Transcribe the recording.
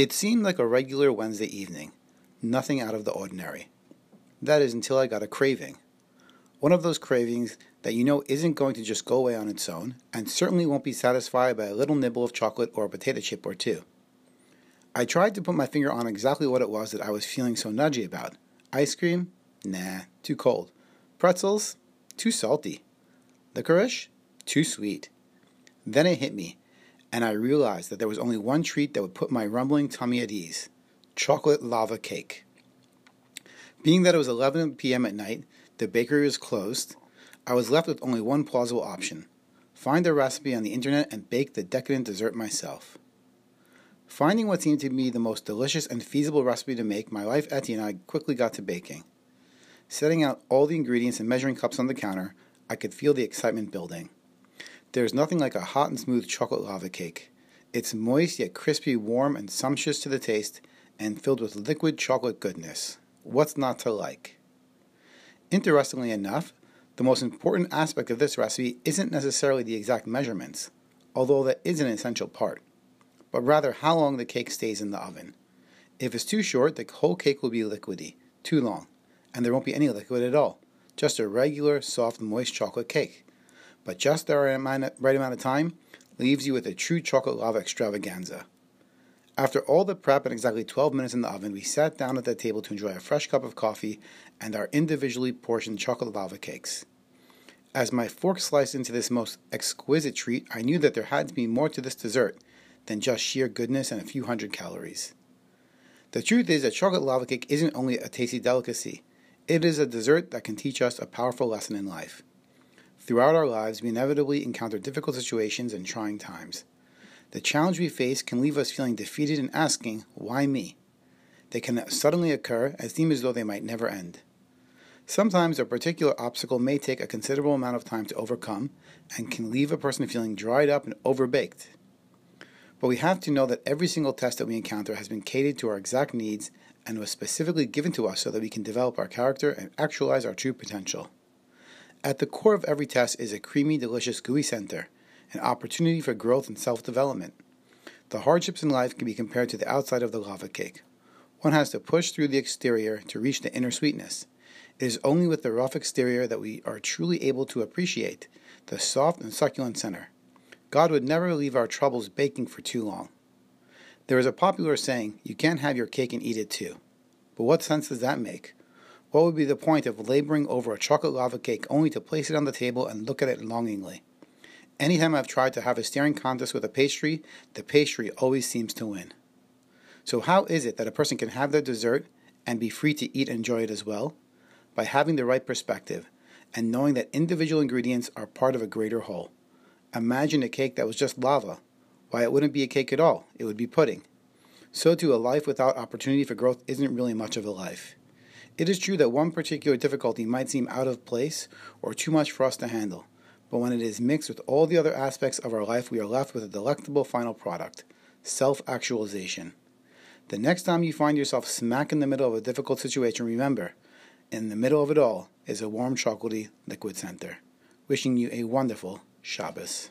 It seemed like a regular Wednesday evening, nothing out of the ordinary. That is until I got a craving. One of those cravings that you know isn't going to just go away on its own, and certainly won't be satisfied by a little nibble of chocolate or a potato chip or two. I tried to put my finger on exactly what it was that I was feeling so nudgy about. Ice cream? Nah, too cold. Pretzels? Too salty. Licorice? Too sweet. Then it hit me and I realized that there was only one treat that would put my rumbling tummy at ease chocolate lava cake. Being that it was 11 p.m. at night, the bakery was closed, I was left with only one plausible option find a recipe on the internet and bake the decadent dessert myself. Finding what seemed to be the most delicious and feasible recipe to make, my wife Etty and I quickly got to baking. Setting out all the ingredients and measuring cups on the counter, I could feel the excitement building. There's nothing like a hot and smooth chocolate lava cake. It's moist yet crispy, warm, and sumptuous to the taste, and filled with liquid chocolate goodness. What's not to like? Interestingly enough, the most important aspect of this recipe isn't necessarily the exact measurements, although that is an essential part, but rather how long the cake stays in the oven. If it's too short, the whole cake will be liquidy, too long, and there won't be any liquid at all, just a regular, soft, moist chocolate cake but just the right amount, of, time leaves you with a true chocolate lava extravaganza. After all the prep and exactly 12 minutes in the oven, we sat down at the table to enjoy a fresh cup of coffee and our individually portioned chocolate lava cakes. As my fork sliced into this most exquisite treat, I knew that there had to be more to this dessert than just sheer goodness and a few hundred calories. The truth is that chocolate lava cake isn't only a tasty delicacy, it is a dessert that can teach us a powerful lesson in life. Throughout our lives, we inevitably encounter difficult situations and trying times. The challenge we face can leave us feeling defeated and asking, Why me? They can suddenly occur and seem as though they might never end. Sometimes a particular obstacle may take a considerable amount of time to overcome and can leave a person feeling dried up and overbaked. But we have to know that every single test that we encounter has been catered to our exact needs and was specifically given to us so that we can develop our character and actualize our true potential. At the core of every test is a creamy, delicious, gooey center, an opportunity for growth and self development. The hardships in life can be compared to the outside of the lava cake. One has to push through the exterior to reach the inner sweetness. It is only with the rough exterior that we are truly able to appreciate the soft and succulent center. God would never leave our troubles baking for too long. There is a popular saying, you can't have your cake and eat it too. But what sense does that make? What would be the point of laboring over a chocolate lava cake only to place it on the table and look at it longingly? Anytime I've tried to have a staring contest with a pastry, the pastry always seems to win. So, how is it that a person can have their dessert and be free to eat and enjoy it as well? By having the right perspective and knowing that individual ingredients are part of a greater whole. Imagine a cake that was just lava. Why, it wouldn't be a cake at all, it would be pudding. So, too, a life without opportunity for growth isn't really much of a life. It is true that one particular difficulty might seem out of place or too much for us to handle, but when it is mixed with all the other aspects of our life, we are left with a delectable final product self actualization. The next time you find yourself smack in the middle of a difficult situation, remember, in the middle of it all is a warm, chocolatey liquid center. Wishing you a wonderful Shabbos.